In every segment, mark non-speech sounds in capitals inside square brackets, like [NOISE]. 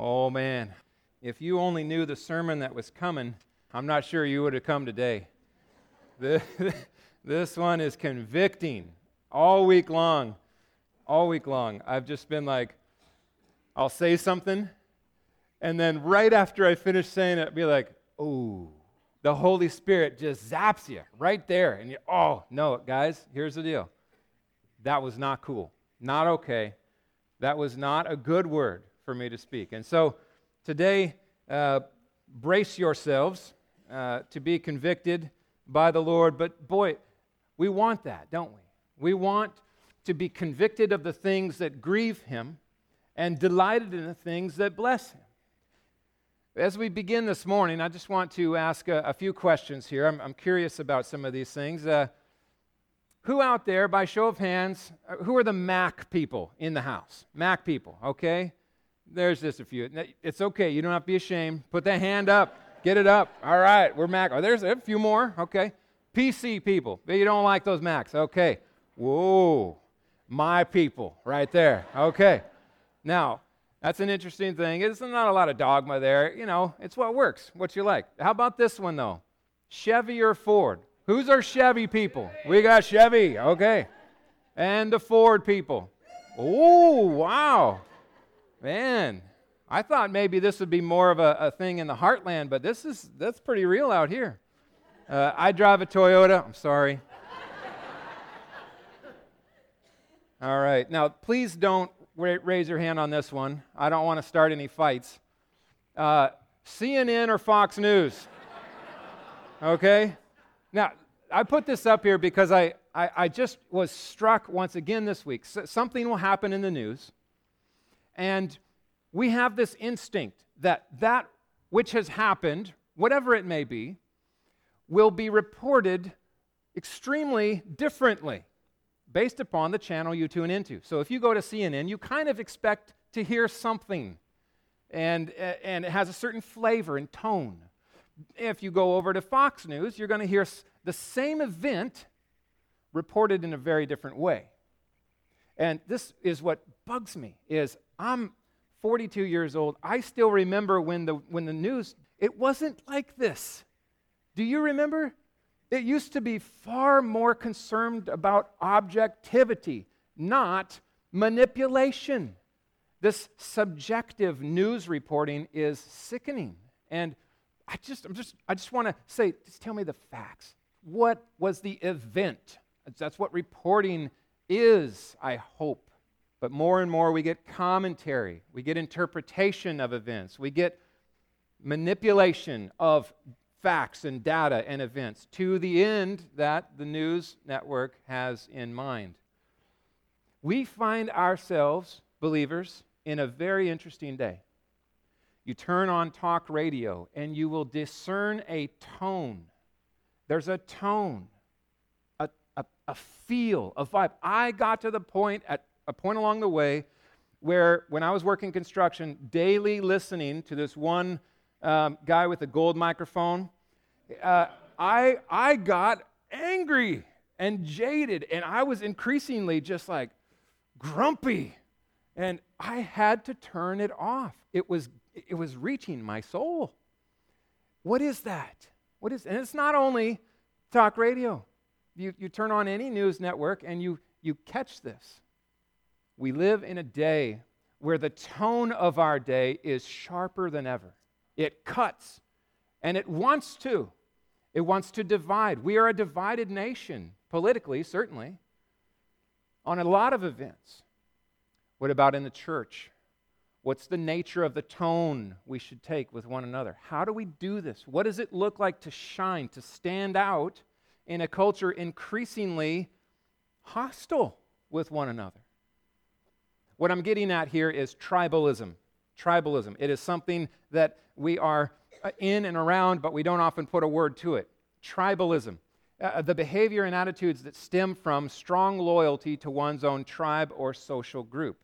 Oh man, if you only knew the sermon that was coming, I'm not sure you would have come today. [LAUGHS] This one is convicting all week long. All week long. I've just been like, I'll say something, and then right after I finish saying it, I'll be like, oh, the Holy Spirit just zaps you right there. And you, oh, no, guys, here's the deal. That was not cool. Not okay. That was not a good word for me to speak. And so today, uh, brace yourselves uh, to be convicted by the Lord. But boy, we want that, don't we? We want to be convicted of the things that grieve Him and delighted in the things that bless Him. As we begin this morning, I just want to ask a, a few questions here. I'm, I'm, curious about some of these things. Uh, who out there, by show of hands, uh, who are the Mac people in the house? Mac people, okay? There's just a few. It's okay. You don't have to be ashamed. Put that hand up. Get it up. All right, we're Mac. Oh, there's a few more. Okay. PC people. You don't like those Macs. Okay. Whoa. My people right there. Okay. Now, that's an interesting thing. It's not a lot of dogma there. You know, it's what works, what you like. How about this one, though? Chevy or Ford? Who's our Chevy people? We got Chevy. Okay. And the Ford people. Oh, wow. Man, I thought maybe this would be more of a, a, thing in the heartland, but this is that's pretty real out here. Uh, I drive a Toyota. I'm sorry. [LAUGHS] All right. Now, please don't raise your hand on this one. I don't want to start any fights. Uh, CNN or Fox News? [LAUGHS] Okay? Now, I put this up here because I, I, I just was struck once again this week. something will happen in the news and we have this instinct that that which has happened, whatever it may be, will be reported extremely differently based upon the channel you tune into. So if you go to CNN, you kind of expect to hear something, and, and it has a certain flavor and tone. If you go over to Fox News, you're going to hear the same event reported in a very different way. And this is what bugs me is I'm 42 years old. I still remember when the, when the news, it wasn't like this. Do you remember? It used to be far more concerned about objectivity, not manipulation. This subjective news reporting is sickening. And I just, I'm just, I just want to say, just tell me the facts. What was the event? That's what reporting is, I hope. But more and more, we get commentary, we get interpretation of events, we get manipulation of facts and data and events to the end that the news network has in mind. We find ourselves, believers, in a very interesting day. You turn on talk radio and you will discern a tone. There's a tone, a, a, feel, a vibe. I got to the point at a point along the way where, when I was working construction, daily listening to this one um, guy with a gold microphone, uh, I, I got angry and jaded, and I was increasingly just like grumpy. And I had to turn it off. It was, it was reaching my soul. What is that? What is, and it's not only talk radio. You, you turn on any news network and you, you catch this. We live in a day where the tone of our day is sharper than ever. It cuts, and it wants to. It wants to divide. We are a divided nation, politically, certainly, on a lot of events. What about in the church? What's the nature of the tone we should take with one another? How do we do this? What does it look like to shine, to stand out in a culture increasingly hostile with one another? What I'm getting at here is tribalism. Tribalism. It is something that we are uh, in and around, but we don't often put a word to it. Tribalism. Uh, uh, the behavior and attitudes that stem from strong loyalty to one's own tribe or social group.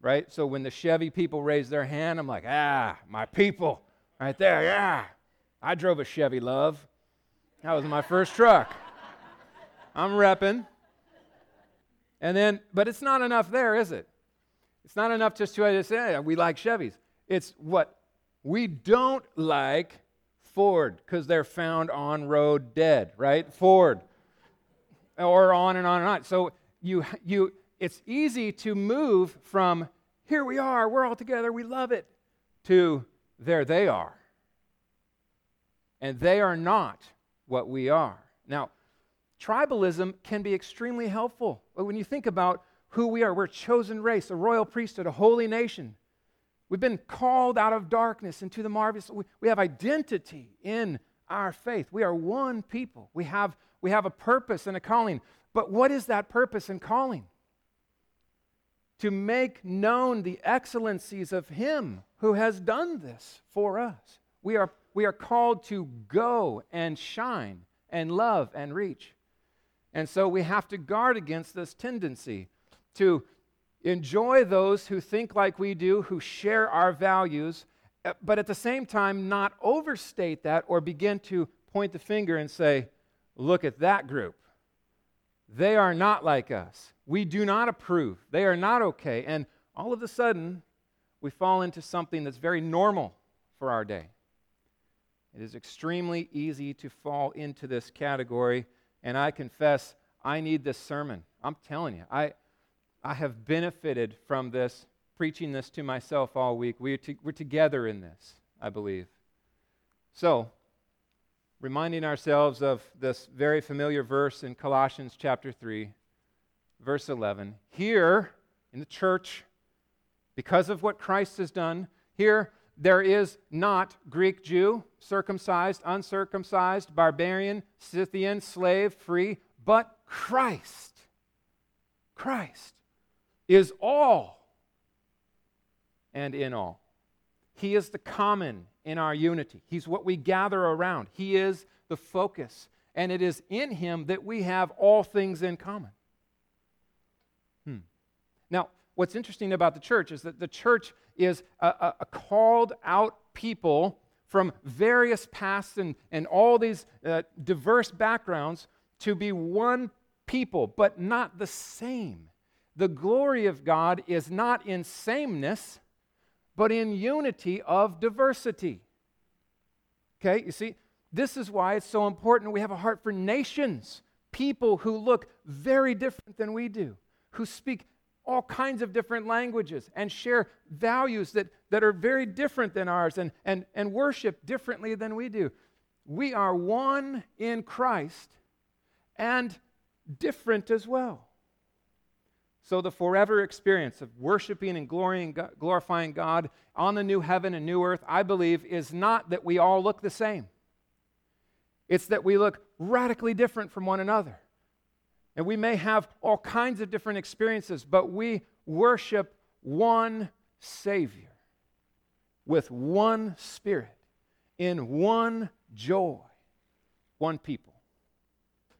Right? So when the Chevy people raise their hand, I'm like, ah, my people. Right there, yeah. I drove a Chevy, love. That was my first truck. I'm repping. And then, but it's not enough there, is it? It's not enough just to say, we like Chevys. It's what we don't like Ford because they're found on road dead, right? Ford. Or on and on and on. So you, you, it's easy to move from here we are, we're all together, we love it, to there they are. And they are not what we are. Now, tribalism can be extremely helpful. But When you think about who we are, we're a chosen race, a royal priesthood, a holy nation. We've been called out of darkness into the marvelous. We have identity in our faith. We are one people. We have, we have a purpose and a calling. But what is that purpose and calling? To make known the excellencies of Him who has done this for us. We are, we are called to go and shine and love and reach. And so we have to guard against this tendency to enjoy those who think like we do, who share our values, uh, but at the same time, not overstate that or begin to point the finger and say, look at that group. They are not like us. We do not approve. They are not okay. And all of a sudden, we fall into something that's very normal for our day. It is extremely easy to fall into this category, and I confess I need this sermon. I'm telling you, I, I have benefited from this, preaching this to myself all week. We're, to, we're together in this, I believe. So, reminding ourselves of this very familiar verse in Colossians chapter 3, verse 11. Here in the church, because of what Christ has done, here there is not Greek Jew, circumcised, uncircumcised, barbarian, Scythian, slave, free, but Christ. Christ is all and in all. He is the common in our unity. He's what we gather around. He is the focus. And it is in Him that we have all things in common. Hmm. Now, what's interesting about the church is that the church is a, a, a called out people from various pasts and, and all these uh, diverse backgrounds to be one people, but not the same. The glory of God is not in sameness, but in unity of diversity. Okay, you see, this is why it's so important we have a heart for nations, people who look very different than we do, who speak all kinds of different languages and share values that, that are very different than ours and, and, and worship differently than we do. We are one in Christ and different as well. So, the forever experience of worshiping and glorifying God on the new heaven and new earth, I believe, is not that we all look the same. It's that we look radically different from one another. And we may have all kinds of different experiences, but we worship one Savior with one Spirit, in one joy, one people.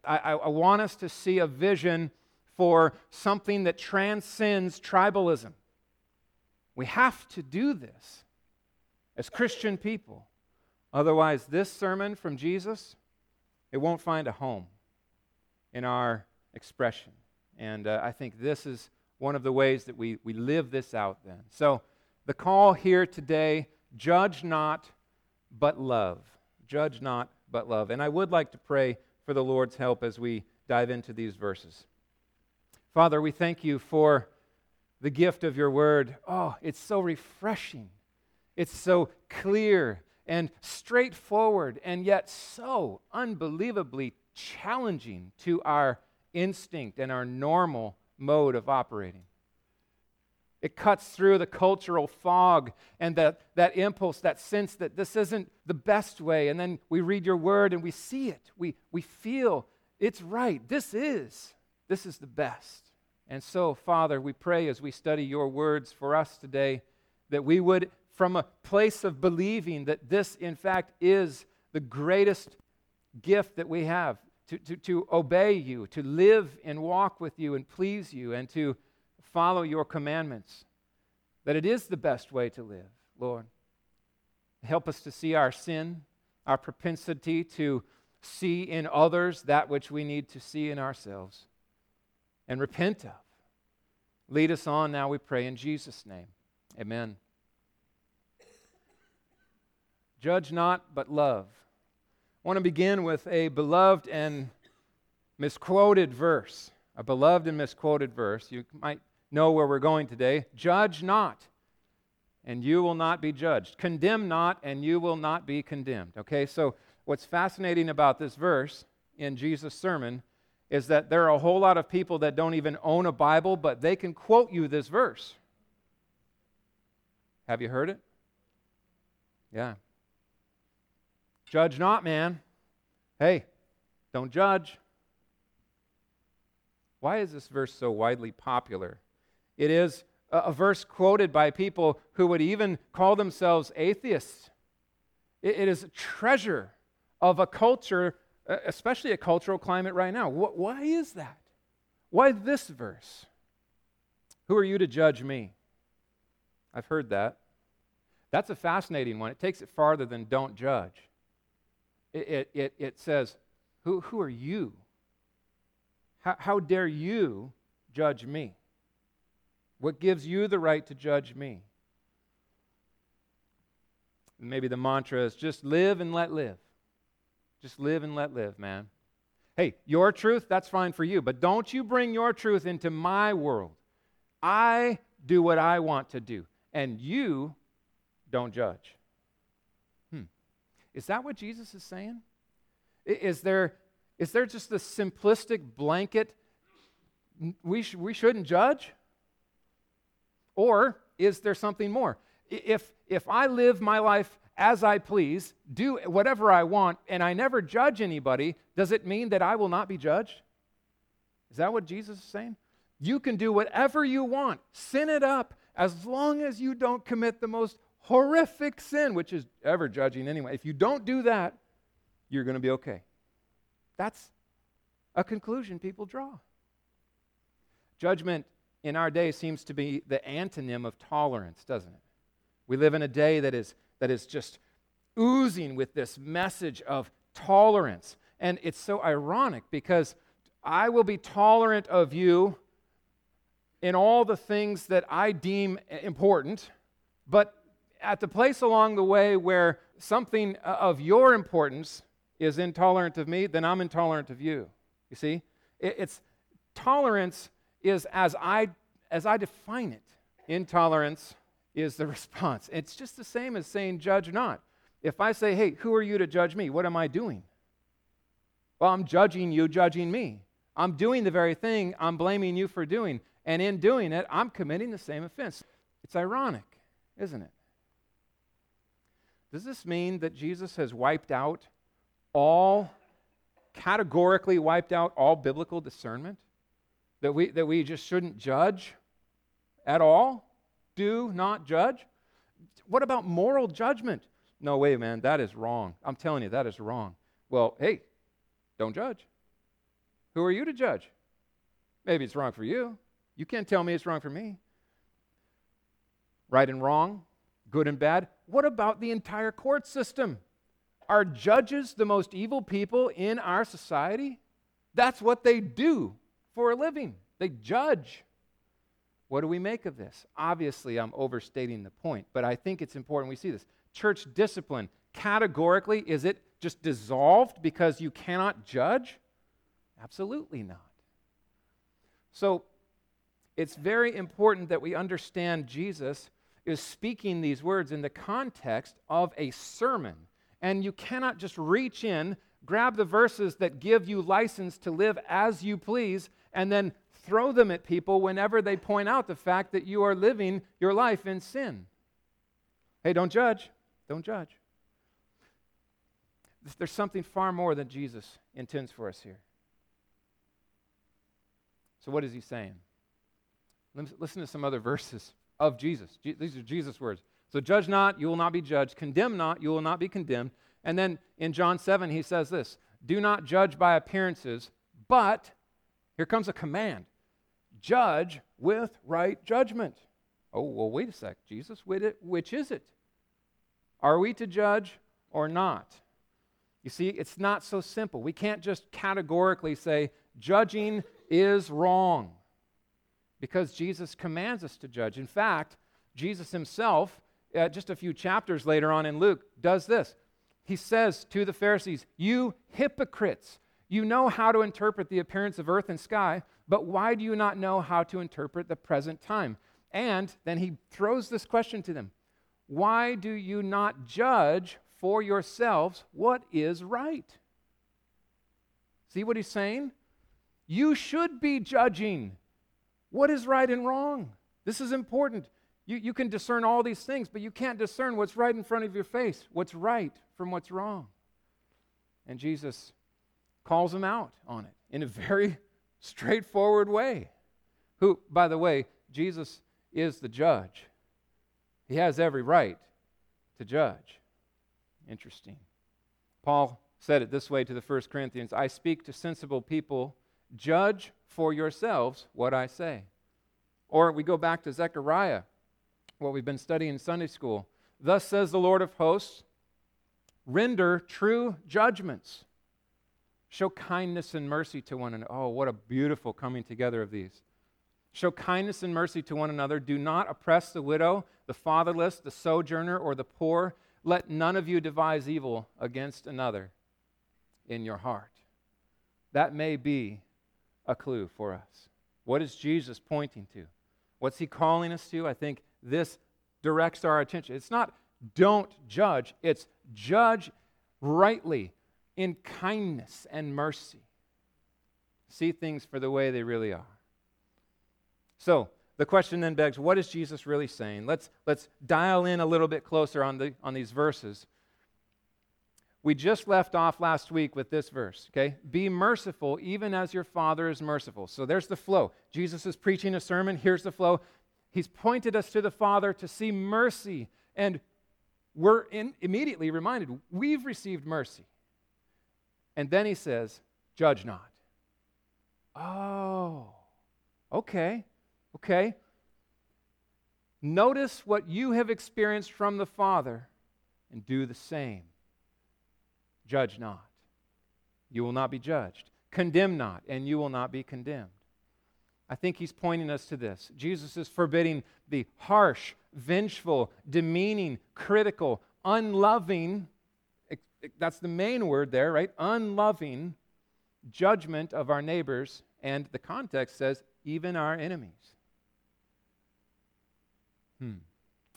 I, I, I want us to see a vision for something that transcends tribalism. We have to do this as Christian people. Otherwise, this sermon from Jesus, it won't find a home in our expression. And uh, I think this is one of the ways that we, we live this out then. So, the call here today judge not, but love. Judge not, but love. And I would like to pray for the Lord's help as we dive into these verses. Father, we thank you for the gift of your word. Oh, it's so refreshing. It's so clear and straightforward, and yet so unbelievably challenging to our instinct and our normal mode of operating. It cuts through the cultural fog and that, that impulse, that sense that this isn't the best way. And then we read your word and we see it. We, we feel it's right. This is this is the best. And so, Father, we pray as we study your words for us today that we would, from a place of believing that this, in fact, is the greatest gift that we have to, to, to obey you, to live and walk with you and please you, and to follow your commandments, that it is the best way to live, Lord. Help us to see our sin, our propensity to see in others that which we need to see in ourselves and repent of. Lead us on now, we pray, in Jesus' name. Amen. Judge not, but love. I want to begin with a beloved and misquoted verse. A beloved and misquoted verse. You might know where we're going today. Judge not, and you will not be judged. Condemn not, and you will not be condemned. Okay, so what's fascinating about this verse in Jesus' sermon is that there are a whole lot of people that don't even own a Bible, but they can quote you this verse. Have you heard it? Yeah. Judge not, man. Hey, don't judge. Why is this verse so widely popular? It is a, verse quoted by people who would even call themselves atheists. it, is a treasure of a culture, especially a cultural climate right now. why is that? Why this verse? Who are you to judge me? I've heard that. That's a fascinating one. It takes it farther than don't judge. It, it, it, says, who, who are you? How, how dare you judge me? What gives you the right to judge me? Maybe the mantra is just live and let live. Just live and let live, man. Hey, your truth, that's fine for you, but don't you bring your truth into my world. I do what I want to do, and you don't judge. Is that what Jesus is saying? Is there, is there just a simplistic blanket? We, sh- we shouldn't judge? Or is there something more? If, if I live my life as I please, do whatever I want, and I never judge anybody, does it mean that I will not be judged? Is that what Jesus is saying? You can do whatever you want, sin it up, as long as you don't commit the most horrific sin, which is ever judging anyway. If you don't do that, you're going to be okay. That's a conclusion people draw. Judgment in our day seems to be the antonym of tolerance, doesn't it? We live in a day that is, that is just oozing with this message of tolerance. And it's so ironic because I will be tolerant of you in all the things that I deem important, but at the place along the way where something of your importance is intolerant of me, then I'm intolerant of you. You see? It's tolerance is as I as I define it. Intolerance is the [LAUGHS] response. It's just the same as saying judge not. If I say, "Hey, who are you to judge me?" What am I doing? Well, I'm judging you judging me. I'm doing the very thing I'm blaming you for doing. And in doing it, I'm committing the same offense. It's ironic, isn't it? Does this mean that Jesus has wiped out all, categorically wiped out all biblical discernment? That we, that we just shouldn't judge at all? Do not judge? What about moral judgment? No way, man, that is wrong. I'm telling you, that is wrong. Well, hey, don't judge. Who are you to judge? Maybe it's wrong for you. You can't tell me it's wrong for me. Right and wrong, good and bad. What about the entire court system? Are judges the most evil people in our society? That's what they do for a living. They judge. What do we make of this? Obviously, I'm overstating the point, but I think it's important we see this. Church discipline, categorically, is it just dissolved because you cannot judge? Absolutely not. So, it's very important that we understand Jesus is speaking these words in the context of a sermon. And you cannot just reach in, grab the verses that give you license to live as you please, and then throw them at people whenever they point out the fact that you are living your life in sin. Hey, don't judge. Don't judge. There's something far more than Jesus intends for us here. So, what is he saying? Listen to some other [LAUGHS] verses of Jesus. These are Jesus' words. So, judge not, you will not be judged. Condemn not, you will not be condemned. And then in John 7, he says this Do not judge by appearances, but here comes a command judge with right judgment. Oh, well, wait a sec, Jesus, which is it? Are we to judge or not? You see, it's not so simple. We can't just categorically say judging is wrong because Jesus commands us to judge. In fact, Jesus himself uh, just a few chapters later on in Luke, does this. He says to the Pharisees, You hypocrites, you know how to interpret the appearance of earth and sky, but why do you not know how to interpret the present time? And then he throws this question to them Why do you not judge for yourselves what is right? See what he's saying? You should be judging what is right and wrong. This is important. You, you can discern all these things, but you can't discern what's right in front of your face, what's right from what's wrong. And Jesus calls them out on it in a very [LAUGHS] straightforward way. Who, by the way, Jesus is the judge. He has every right to judge. Interesting. Paul said it this way to the First Corinthians I speak to sensible people Judge for yourselves what I say. Or we go back to Zechariah, what we've been studying in Sunday school. Thus says the Lord of hosts render true judgments. Show kindness and mercy to one another. Oh, what a beautiful coming together of these. Show kindness and mercy to one another. Do not oppress the widow, the fatherless, the sojourner, or the poor. Let none of you devise evil against another in your heart. That may be a clue for us. What is Jesus pointing to? What's he calling us to? I think this directs our attention. It's not don't judge, it's judge rightly in kindness and mercy. See things for the way they really are. So, the question then begs what is Jesus really saying? Let's, let's dial in a little bit closer on, the, on these verses. We just left off last week with this verse, okay? Be merciful even as your Father is merciful. So there's the flow. Jesus is preaching a sermon. Here's the flow. He's pointed us to the Father to see mercy. And we're in, immediately reminded we've received mercy. And then he says, Judge not. Oh, okay, okay. Notice what you have experienced from the Father and do the same. Judge not. You will not be judged. Condemn not, and you will not be condemned. I think he's pointing us to this. Jesus is forbidding the harsh, vengeful, demeaning, critical, unloving, that's the main word there, right? Unloving judgment of our neighbors, and the context says, even our enemies. Hmm.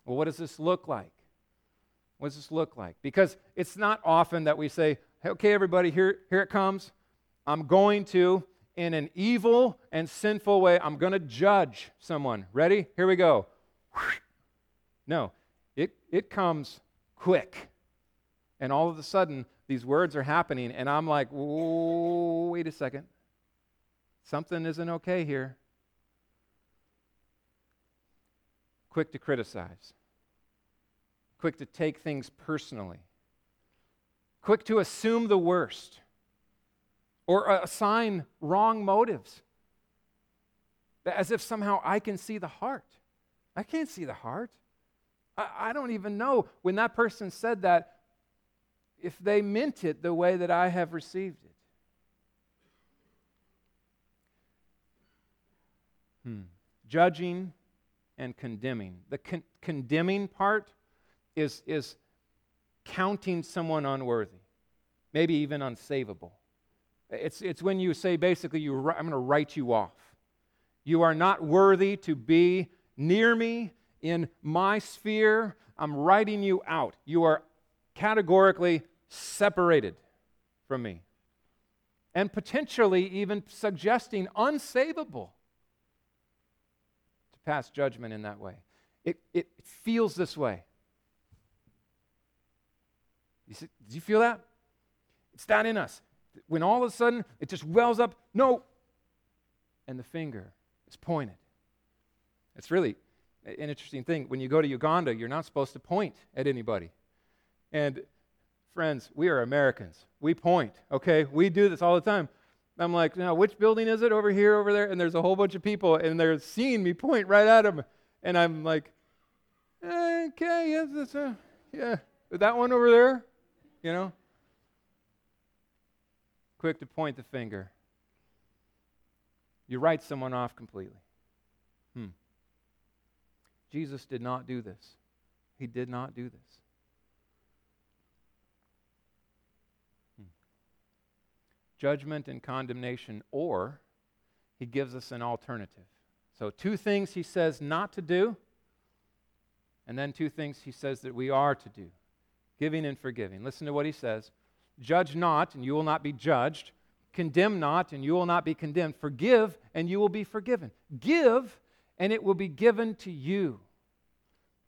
Well, what does this look like? What does this look like? Because it's not often that we say, okay, everybody, here, here it comes. I'm going to, in an evil and sinful way, I'm going to judge someone. Ready? Here we go. [LAUGHS] No, it, it comes quick. And all of a sudden, these words are happening, and I'm like, wait a second. Something isn't okay here. Quick to criticize quick to take things personally, quick to assume the worst, or assign wrong motives, as if somehow I can see the heart. I can't see the heart. I, I don't even know when that person said that if they meant it the way that I have received it. Hmm. Judging and condemning. The con- condemning part is, is counting someone unworthy, maybe even unsavable. It's, it's when you say basically, you, I'm going to write you off. You are not worthy to be near me in my sphere. I'm writing you out. You are categorically separated from me. And potentially even suggesting unsavable to pass judgment in that way. It, it feels this way. You see, did you feel that? It's that in us. When all of a sudden it just wells up, no, and the finger is pointed. It's really an interesting thing. When you go to Uganda, you're not supposed to point at anybody. And friends, we are Americans. We point, okay? We do this all the time. I'm like, now, which building is it over here, over there? And there's a whole bunch of people, and they're seeing me point right at them. And I'm like, okay, yes, that's, uh, yeah. That one over there? You know? Quick to point the finger. You write someone off completely. Hmm. Jesus did not do this. He did not do this. Hmm. Judgment and condemnation, or he gives us an alternative. So, two things he says not to do, and then two things he says that we are to do giving and forgiving. Listen to what he says Judge not, and you will not be judged. Condemn not, and you will not be condemned. Forgive, and you will be forgiven. Give, and it will be given to you.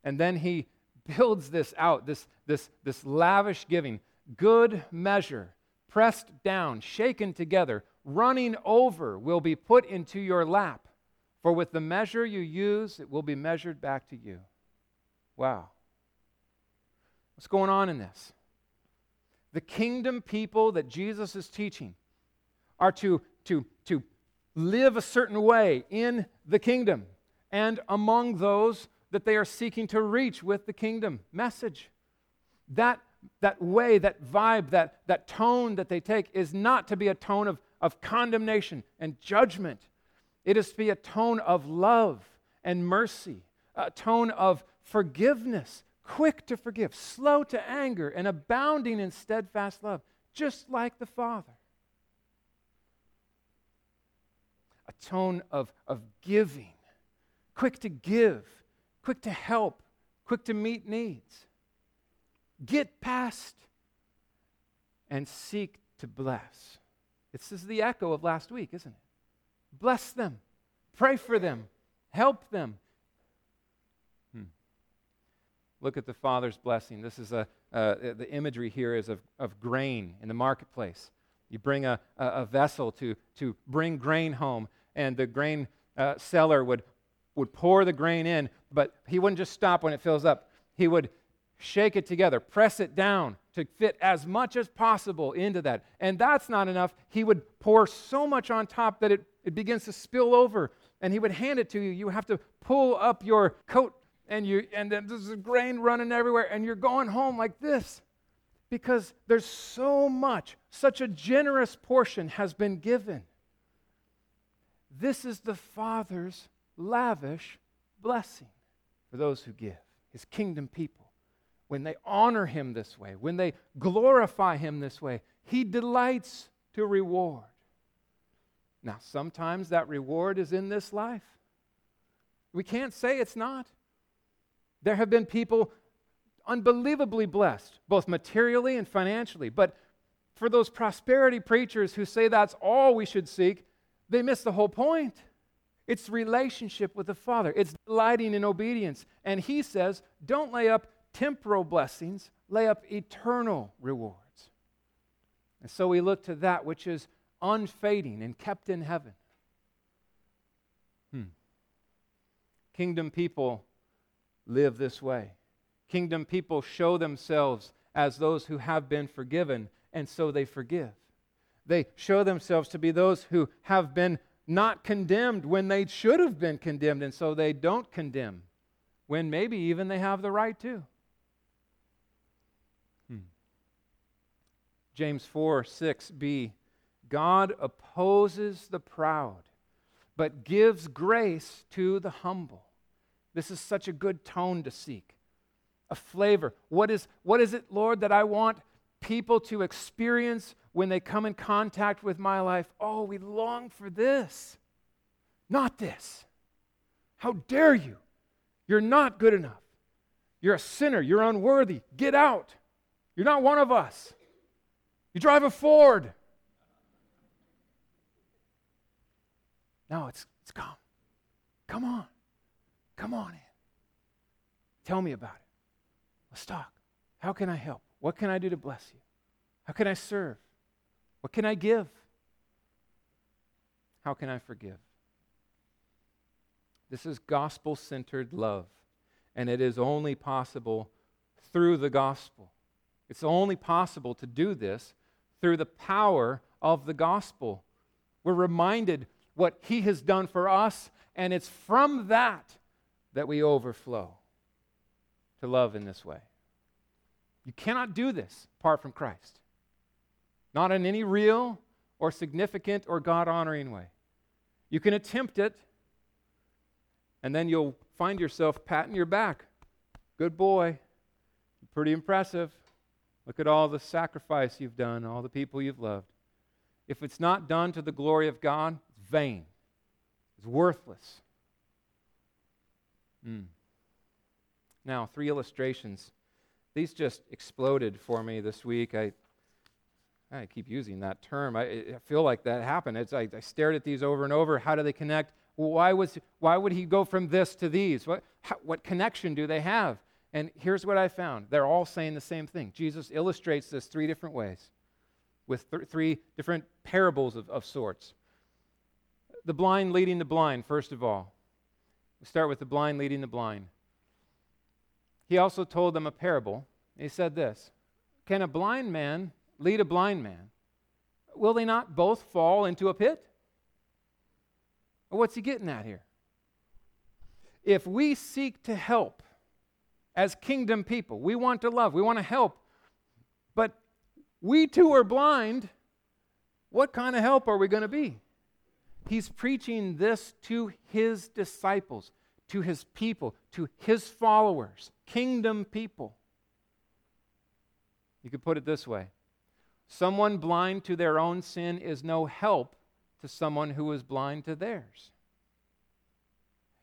And then he [LAUGHS] builds this out this, this, this lavish giving. Good measure, pressed down, shaken together, running over, will be put into your lap. For with the measure you use, it will be measured back to you. Wow. What's going on in this? The kingdom people that Jesus is teaching are to, to, to live a certain way in the kingdom and among those that they are seeking to reach with the kingdom message. That, that way, that vibe, that, that tone that they take is not to be a tone of, of condemnation and judgment. It is to be a tone of love and mercy, a tone of forgiveness, quick to forgive, slow to anger, and abounding in steadfast love, just like the Father. A tone of, of giving, quick to give, quick to help, quick to meet needs. Get past and seek to bless. This is the echo of last week, isn't it? Bless them, pray for them, help them. Hmm. Look at the Father's blessing. This is a, uh, the imagery here is of, of grain in the marketplace. You bring a, a, vessel to, to bring grain home, and the grain uh, seller would would pour the grain in, but he wouldn't just stop when it fills up. He would shake it together, press it down to fit as much as possible into that. And that's not enough. He would pour so much on top that it, it begins to spill over, and he would hand it to you. You have to pull up your coat, and, you, and then there's grain running everywhere, and you're going home like this because there's so much, such a generous portion has been given. This is the Father's lavish blessing for those who give, his kingdom people. When they honor him this way, when they glorify him this way, he delights to reward. Now, sometimes that reward is in this life. We can't say it's not. There have been people unbelievably blessed, both materially and financially. But for those prosperity preachers who say that's all we should seek, they miss the whole point. It's relationship with the Father. It's delighting in obedience. And he says, don't lay up temporal blessings, lay up eternal rewards. And so we look to that which is unfading and kept in heaven. Hmm. Kingdom people live this way. Kingdom people show themselves as those who have been forgiven, and so they forgive. They show themselves to be those who have been not condemned when they should have been condemned, and so they don't condemn when maybe even they have the right to. Hmm. James 4 6b God opposes the proud, but gives grace to the humble. This is such a good tone to seek, a flavor. What is, what is it, Lord, that I want people to experience when they come in contact with my life, oh, we long for this, not this. How dare you? You're not good enough. You're a sinner. You're unworthy. Get out. You're not one of us. You drive a Ford. No, it's, it's come. Come on. Come on in. Tell me about it. Let's talk. How can I help? What can I do to bless you? How can I serve? What can I give? How can I forgive? This is gospel centered love, and it is only possible through the gospel. It's only possible to do this through the power of the gospel. We're reminded what he has done for us, and it's from that that we overflow to love in this way. You cannot do this apart from Christ not in any real or significant or God honoring way. You can attempt it, and then you'll find yourself patting your back. Good boy. pretty impressive. Look at all the sacrifice you've done, all the people you've loved. If it's not done to the glory of God, it's vain, it's worthless. Mm. Now, three illustrations. These just exploded for me this week. I, I keep using that term. I, I feel like that happened. It's, I, I stared at these over and over. How do they connect? why, was, why would he go from this to these? What, how, what connection do they have? And here's what I found they're all saying the same thing. Jesus illustrates this three different ways with th- three different parables of, of sorts. The blind leading the blind, first of all. We start with the blind leading the blind. He also told them a parable. He said this Can a blind man lead a blind man? Will they not both fall into a pit? What's he getting at here? If we seek to help as kingdom people, we want to love, we want to help, but we too are blind, what kind of help are we going to be? He's preaching this to his disciples, to his people, to his followers, kingdom people. You could put it this way someone blind to their own sin is no help to someone who is blind to theirs.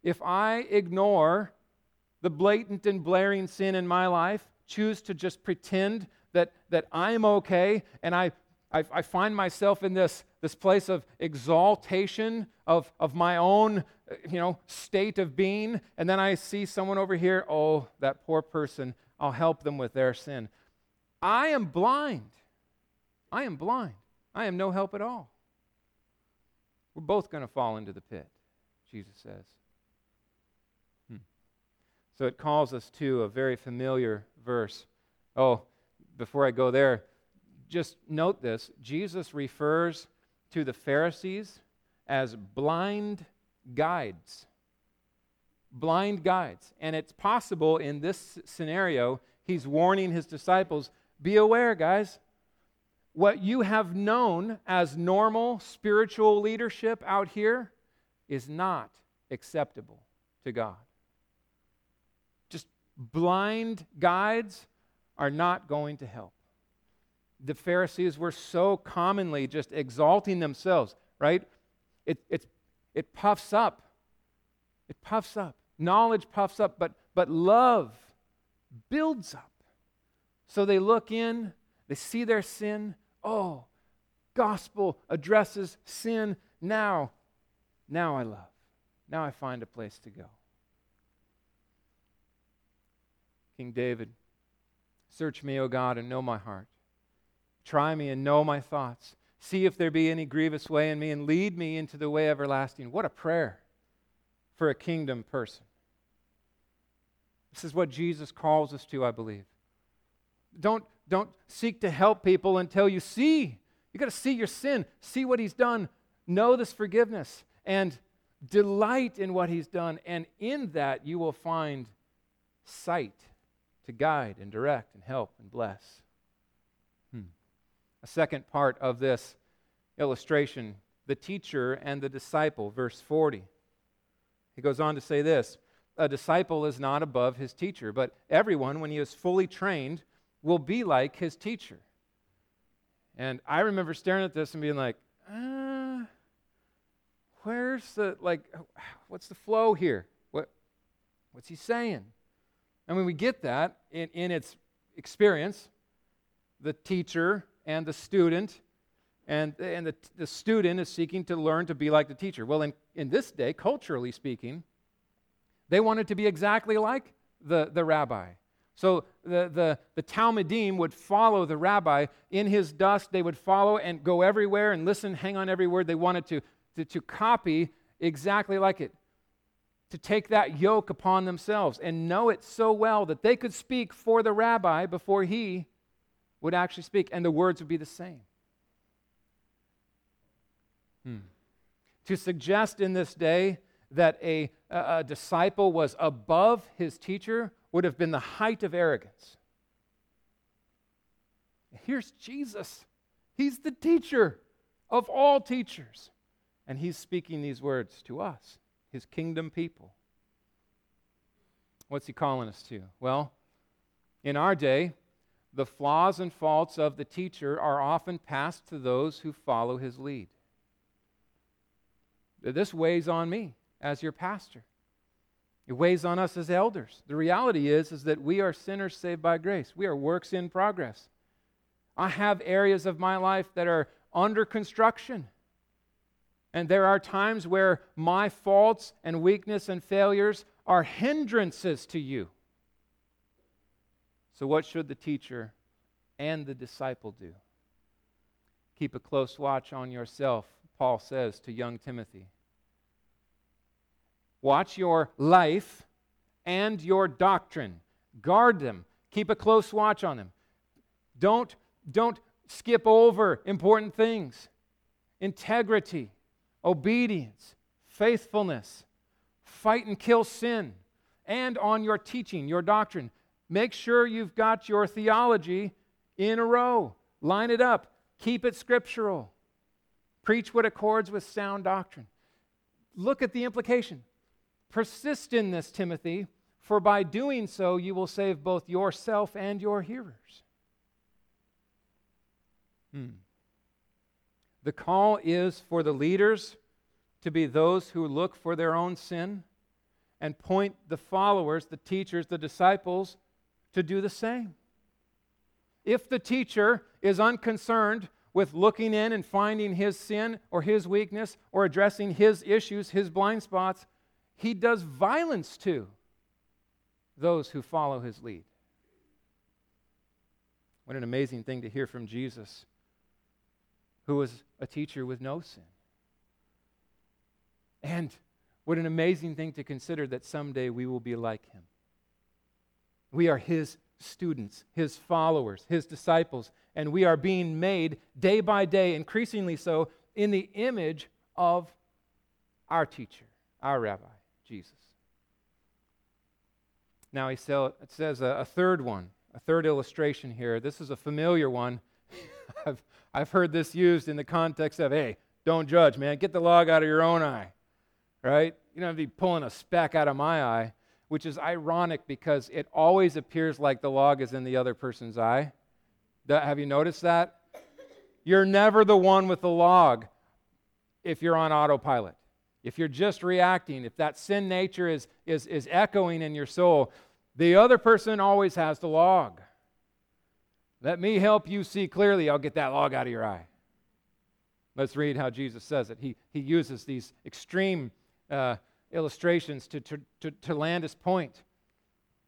If I ignore the blatant and blaring sin in my life, choose to just pretend that, that I'm okay, and I, I, I find myself in this, this place of exaltation of, of my own you know, state of being, and then I see someone over here, oh, that poor person, I'll help them with their sin. I am blind. I am blind. I am no help at all. We're both going to fall into the pit, Jesus says. Hmm. So it calls us to a very familiar verse. Oh, before I go there, just note this Jesus refers to the Pharisees as blind guides. Blind guides. And it's possible in this scenario, he's warning his disciples be aware, guys what you have known as normal spiritual leadership out here is not acceptable to God. Just blind guides are not going to help. The Pharisees were so commonly just exalting themselves, right? It, it, it puffs up. It puffs up. Knowledge puffs up, but, but love builds up. So they look in, they see their sin, Oh, gospel addresses sin now. Now I love. Now I find a place to go. King David, search me, O God, and know my heart. Try me and know my thoughts. See if there be any grievous way in me, and lead me into the way everlasting. What a prayer for a kingdom person. This is what Jesus calls us to, I believe. Don't, don't seek to help people until you see. You got to see your sin, see what he's done, know this forgiveness, and delight in what he's done. And in that, you will find sight to guide and direct and help and bless. A second part of this illustration the teacher and the disciple, verse 40. He goes on to say this A disciple is not above his teacher, but everyone, when he is fully trained, will be like his teacher. And I remember staring at this and being like, uh, where's the, like, what's the flow here? What, what's he saying? And when we get that in, in its experience, the teacher and the student, and, and the, the student is seeking to learn to be like the teacher. Well, in, in this day, culturally speaking, they wanted to be exactly like the, the rabbi. So the, the, the Talmidim would follow the rabbi in his dust. They would follow and go everywhere and listen, hang on every word. They wanted to, to, to copy exactly like it, to take that yoke upon themselves and know it so well that they could speak for the rabbi before he would actually speak, and the words would be the same. Hmm. To suggest in this day that a, a, a disciple was above his teacher would have been the height of arrogance. Here's Jesus. He's the teacher of all teachers. And he's speaking these words to us, his kingdom people. What's he calling us to? Well, In our day, the flaws and faults of the teacher are often passed to those who follow his lead. This weighs on me as your pastor. It weighs on us as elders. The reality is, is that we are sinners saved by grace. We are works in progress. I have areas of my life that are under construction. And there are times where my faults and weakness and failures are hindrances to you. So, what should the teacher and the disciple do? Keep a close watch on yourself, Paul says to young Timothy. Watch your life and your doctrine. Guard them. Keep a close watch on them. Don't, don't skip over important things. Integrity, obedience, faithfulness, fight and kill sin, and on your teaching, your doctrine. Make sure you've got your theology in a row. Line it up. Keep it scriptural. Preach what accords with sound doctrine. Look at the implication. Persist in this, Timothy, for by doing so you will save both yourself and your hearers. Hmm. The call is for the leaders to be those who look for their own sin and point the followers, the teachers, the disciples to do the same. If the teacher is unconcerned with looking in and finding his sin or his weakness or addressing his issues, his blind spots, he does violence to those who follow his lead. What an amazing thing to hear from Jesus, who was a teacher with no sin. And what an amazing thing to consider that someday we will be like him. We are his students, his followers, his disciples, and we are being made day by day, increasingly so, in the image of our teacher, our rabbi. Jesus. Now he says a, a third one, a third illustration here. This is a familiar one. [LAUGHS] I've, I've heard this used in the context of, hey, don't judge, man. Get the log out of your own eye, right? You don't have to be pulling a speck out of my eye, which is ironic because it always appears like the log is in the other person's eye. Have you noticed that? You're never the one with the log if you're on autopilot if you're just reacting, if that sin nature is, is, is echoing in your soul, the other person always has the log. Let me help you see clearly. I'll get that log out of your eye. Let's read how Jesus says it. He, he uses these extreme uh, illustrations to, to, to, to land his point.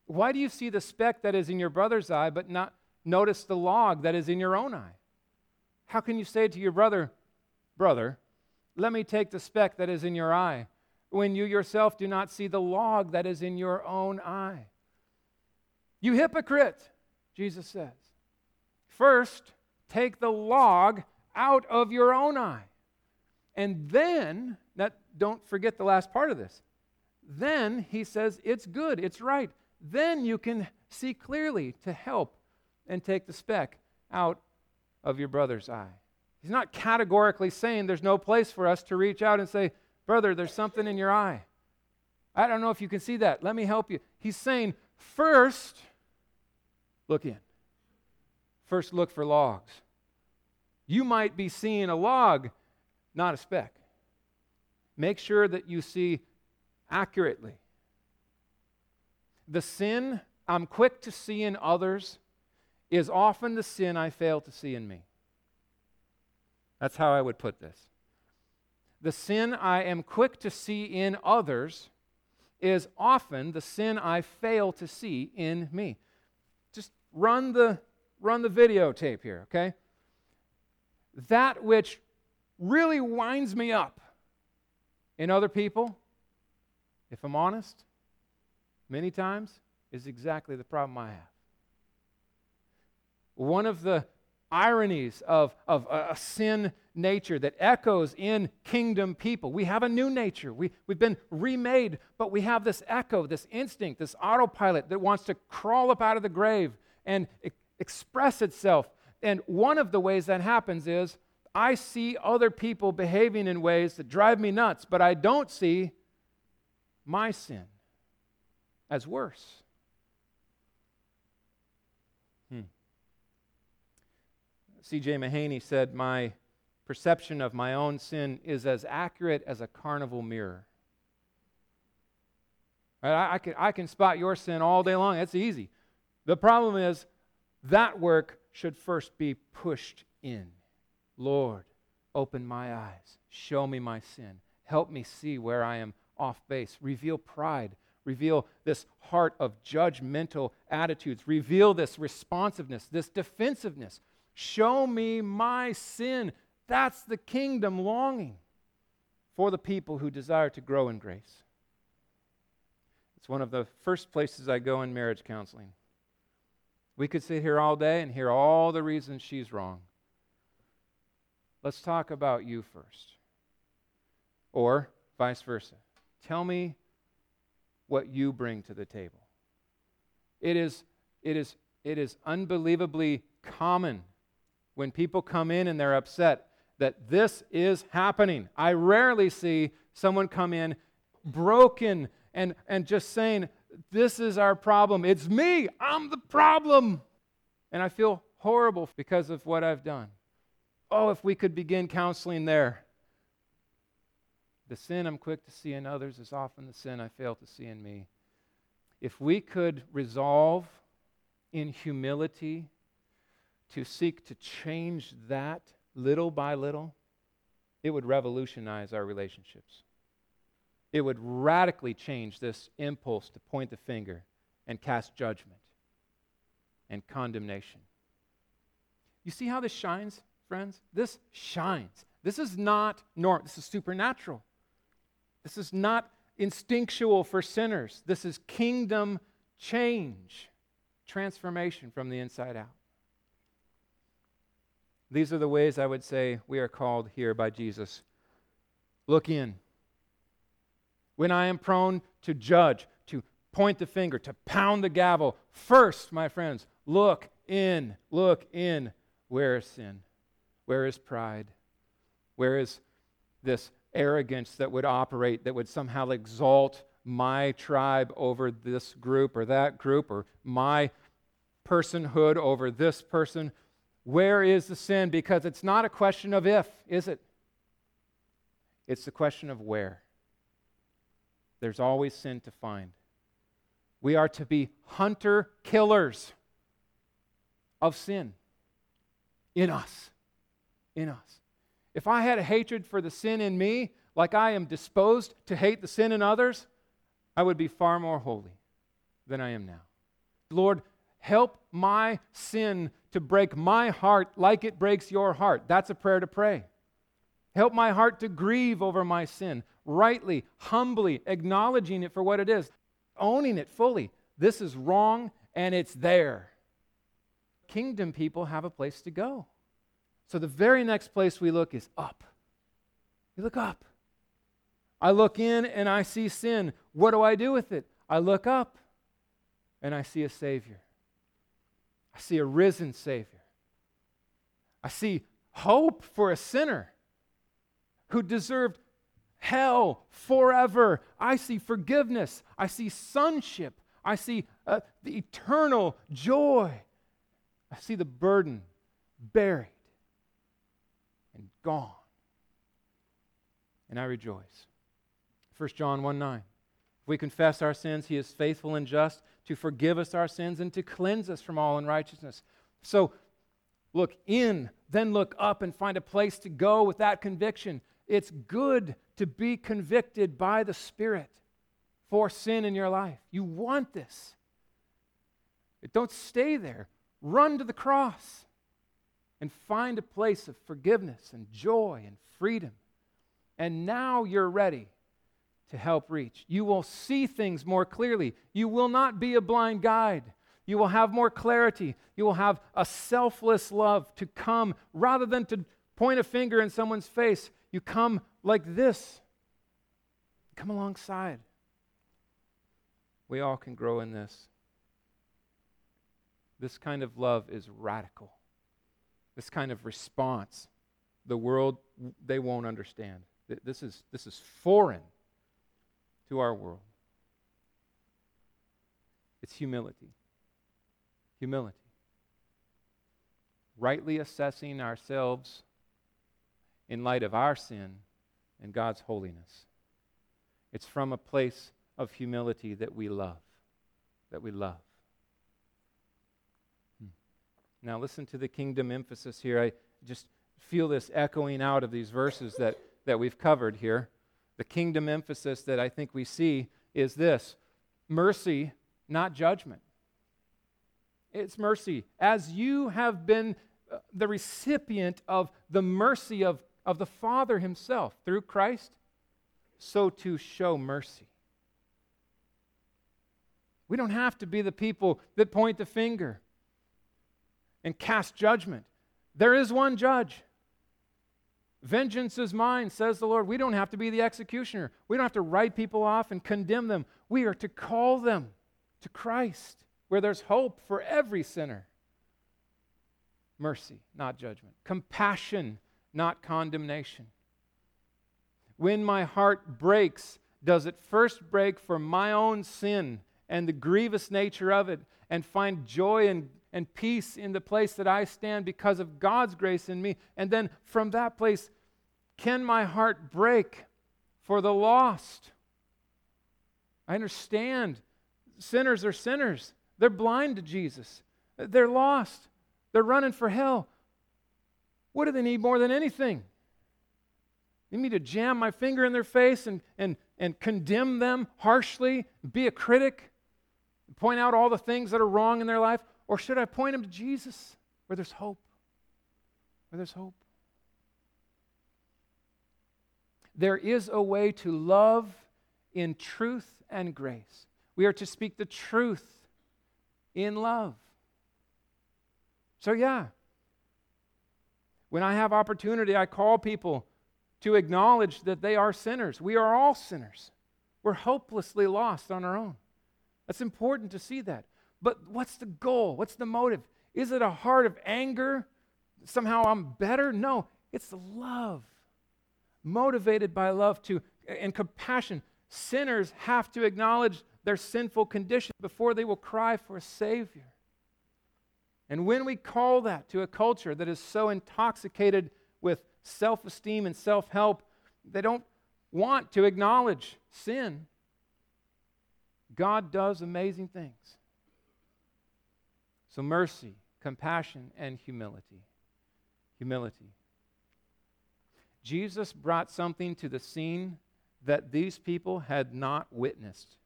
Why do you see the speck that is in your brother's eye, but not notice the log that is in your own eye? How can you say to your brother, Brother, let me take the speck that is in your eye, when you yourself do not see the log that is in your own eye. You hypocrite, Jesus says. First, take the log out of your own eye. And then, that, don't forget the last part of this. Then he says, it's good, it's right. Then you can see clearly to help and take the speck out of your brother's eye. He's not categorically saying there's no place for us to reach out and say, Brother, there's something in your eye. I don't know if you can see that. Let me help you. He's saying, First, look in. First, look for logs. You might be seeing a log, not a speck. Make sure that you see accurately. The sin I'm quick to see in others is often the sin I fail to see in me. That's how I would put this. The sin I am quick to see in others is often the sin I fail to see in me. Just run the, run the videotape here, okay? That which really winds me up in other people, if I'm honest, many times is exactly the problem I have. One of the ironies of, of a, sin nature that echoes in kingdom people. We have a new nature. We, we've been remade, but we have this echo, this instinct, this autopilot that wants to crawl up out of the grave and e- express itself. And one of the ways that happens is I see other people behaving in ways that drive me nuts, but I don't see my sin as worse. Hmm. C.J. Mahaney said, My perception of my own sin is as accurate as a carnival mirror. I, I, can, I can spot your sin all day long. It's easy. The problem is that work should first be pushed in. Lord, open my eyes. Show me my sin. Help me see where I am off base. Reveal pride. Reveal this heart of judgmental attitudes. Reveal this responsiveness, this defensiveness. Show me my sin. That's the kingdom longing for the people who desire to grow in grace. It's one of the first places I go in marriage counseling. We could sit here all day and hear all the reasons she's wrong. Let's talk about you first. Or vice versa. Tell me what you bring to the table. It is, it is, it is unbelievably common when people come in and they're upset that this is happening. I rarely see someone come in broken and, and just saying, This is our problem. It's me. I'm the problem. And I feel horrible because of what I've done. Oh, if we could begin counseling there. The sin I'm quick to see in others is often the sin I fail to see in me. If we could resolve in humility to seek to change that little by little, it would revolutionize our relationships. It would radically change this impulse to point the finger and cast judgment and condemnation. You see how this shines, friends? This shines. This is not normal, this is supernatural. This is not instinctual for sinners. This is kingdom change, transformation from the inside out. These are the ways I would say we are called here by Jesus. Look in. When I am prone to judge, to point the finger, to pound the gavel, first, my friends, look in. Look in. Where is sin? Where is pride? Where is this arrogance that would operate, that would somehow exalt my tribe over this group or that group, or my personhood over this person? Where is the sin? Because it's not a question of if, is it? It's the question of where. There's always sin to find. We are to be hunter killers of sin in us. In us. If I had a hatred for the sin in me, like I am disposed to hate the sin in others, I would be far more holy than I am now. Lord, help my sin to break my heart like it breaks your heart. That's a prayer to pray. Help my heart to grieve over my sin, rightly, humbly, acknowledging it for what it is, owning it fully. This is wrong and it's there. Kingdom people have a place to go. So the very next place we look is up. We look up. I look in and I see sin. What do I do with it? I look up and I see a Savior. I see a risen Savior. I see hope for a sinner who deserved hell forever. I see forgiveness. I see sonship. I see uh, the eternal joy. I see the burden buried gone. And I rejoice. 1 John 1 9. If we confess our sins, he is faithful and just to forgive us our sins and to cleanse us from all unrighteousness. So look in, then look up and find a place to go with that conviction. It's good to be convicted by the Spirit for sin in your life. You want this. Don't stay there. Run to the cross and find a place of forgiveness and joy and freedom. And now you're ready to help reach. You will see things more clearly. You will not be a blind guide. You will have more clarity. You will have a selfless love to come rather than to point a finger in someone's face. You come like this, come alongside. We all can grow in this. This kind of love is radical. This kind of response, the world, they won't understand. This is, this is foreign to our world. It's humility. Humility. rightly assessing ourselves in light of our sin and God's holiness. It's from a place of humility that we love, that we love. Hmm. Now, listen to the kingdom emphasis here. I just feel this echoing out of these verses that, that we've covered here. The kingdom emphasis that I think we see is this mercy, not judgment. It's mercy. As you have been uh, the recipient of the mercy of, of the Father Himself through Christ, so to show mercy. We don't have to be the people that point the finger and cast judgment. There is one judge. Vengeance is mine, says the Lord. We don't have to be the executioner. We don't have to write people off and condemn them. We are to call them to Christ, where there's hope for every sinner. Mercy, not judgment. Compassion, not condemnation. When my heart breaks, does it first break for my own sin and the grievous nature of it and find joy and, and peace in the place that I stand because of God's grace in me? And then from that place, can my heart break for the lost? I understand sinners are sinners. They're blind to Jesus. They're lost. They're running for hell. What do they need more than anything? You need me to jam my finger in their face and, and, and condemn them harshly, be a critic, point out all the things that are wrong in their life? Or should I point them to Jesus where there's hope? Where there's hope. There is a way to love in truth and grace. We are to speak the truth in love. So, yeah, when I have opportunity, I call people to acknowledge that they are sinners. We are all sinners. We're hopelessly lost on our own. That's important to see that. But what's the goal? What's the motive? Is it a heart of anger? Somehow I'm better? No, it's love. Motivated by love to and compassion. Sinners have to acknowledge their sinful condition before they will cry for a Savior. And when we call that to a culture that is so intoxicated with self esteem and self help, they don't want to acknowledge sin. God does amazing things. So, mercy, compassion, and humility. Humility. Jesus brought something to the scene that these people had not witnessed.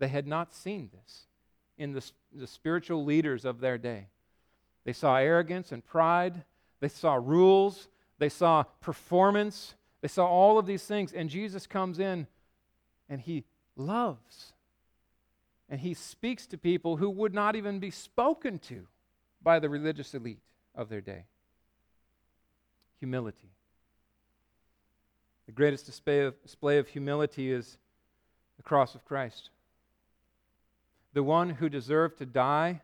They had not seen this in the, the spiritual leaders of their day. They saw arrogance and pride. They saw rules. They saw performance. They saw all of these things. And Jesus comes in and he loves. And he speaks to people who would not even be spoken to by the religious elite of their day. Humility. The greatest display of, display of humility is the cross of Christ. The one who deserved to die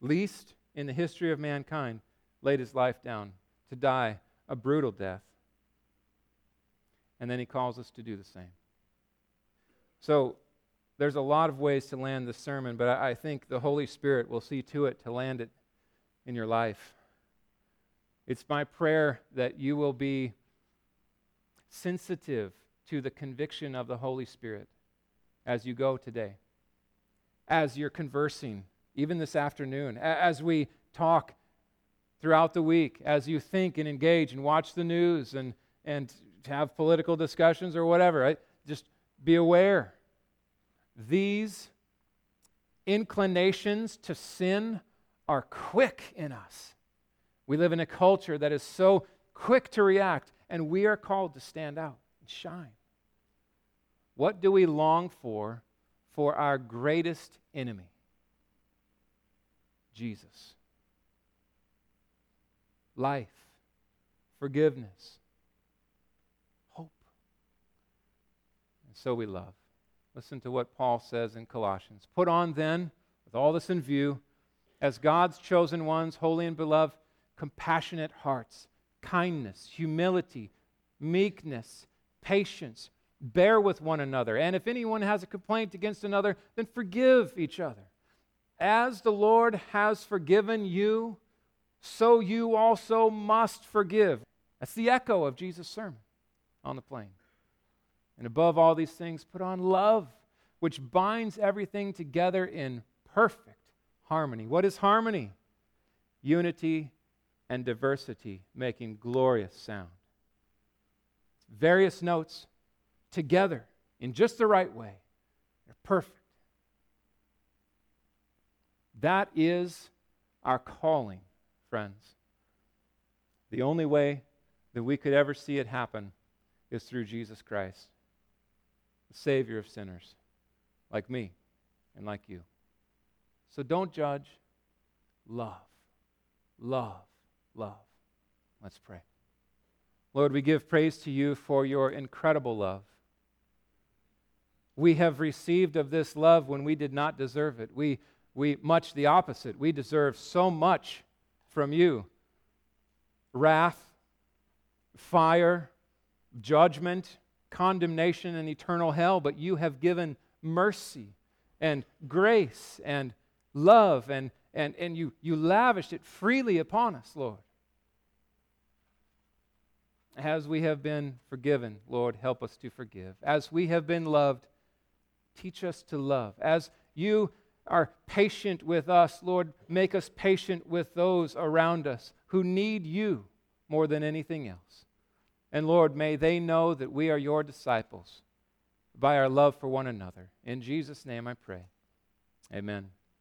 least in the history of mankind laid his life down to die a brutal death. And then he calls us to do the same. So there's a lot of ways to land this sermon, but I, I think the Holy Spirit will see to it to land it in your life. It's my prayer that you will be sensitive to the conviction of the Holy Spirit as you go today, as you're conversing, even this afternoon, as we talk throughout the week, as you think and engage and watch the news and, and have political discussions or whatever. Right? Just be aware. These inclinations to sin are quick in us. We live in a culture that is so quick to react, and we are called to stand out and shine. What do we long for for our greatest enemy? Jesus. Life, forgiveness, hope. And so we love. Listen to what Paul says in Colossians. Put on then, with all this in view, as God's chosen ones, holy and beloved, compassionate hearts, kindness, humility, meekness, patience. Bear with one another. And if anyone has a complaint against another, then forgive each other. As the Lord has forgiven you, so you also must forgive. That's the echo of Jesus' sermon on the plain. And above all these things, put on love, which binds everything together in perfect harmony. What is harmony? Unity and diversity making glorious sound. Various notes together in just the right way. They're perfect. That is our calling, friends. The only way that we could ever see it happen is through Jesus Christ, the Savior of sinners, like me and like you. So don't judge, love, love, love. Let's pray. Lord, we give praise to you for your incredible love. We have received of this love when we did not deserve it. We, we much the opposite. We deserve so much from you wrath, fire, judgment, condemnation, and eternal hell, but you have given mercy and grace and love, and, and, and you, you lavished it freely upon us, Lord. As we have been forgiven, Lord, help us to forgive. As we have been loved, teach us to love. As you are patient with us, Lord, make us patient with those around us who need you more than anything else. And Lord, may they know that we are your disciples by our love for one another. In Jesus' name I pray. Amen.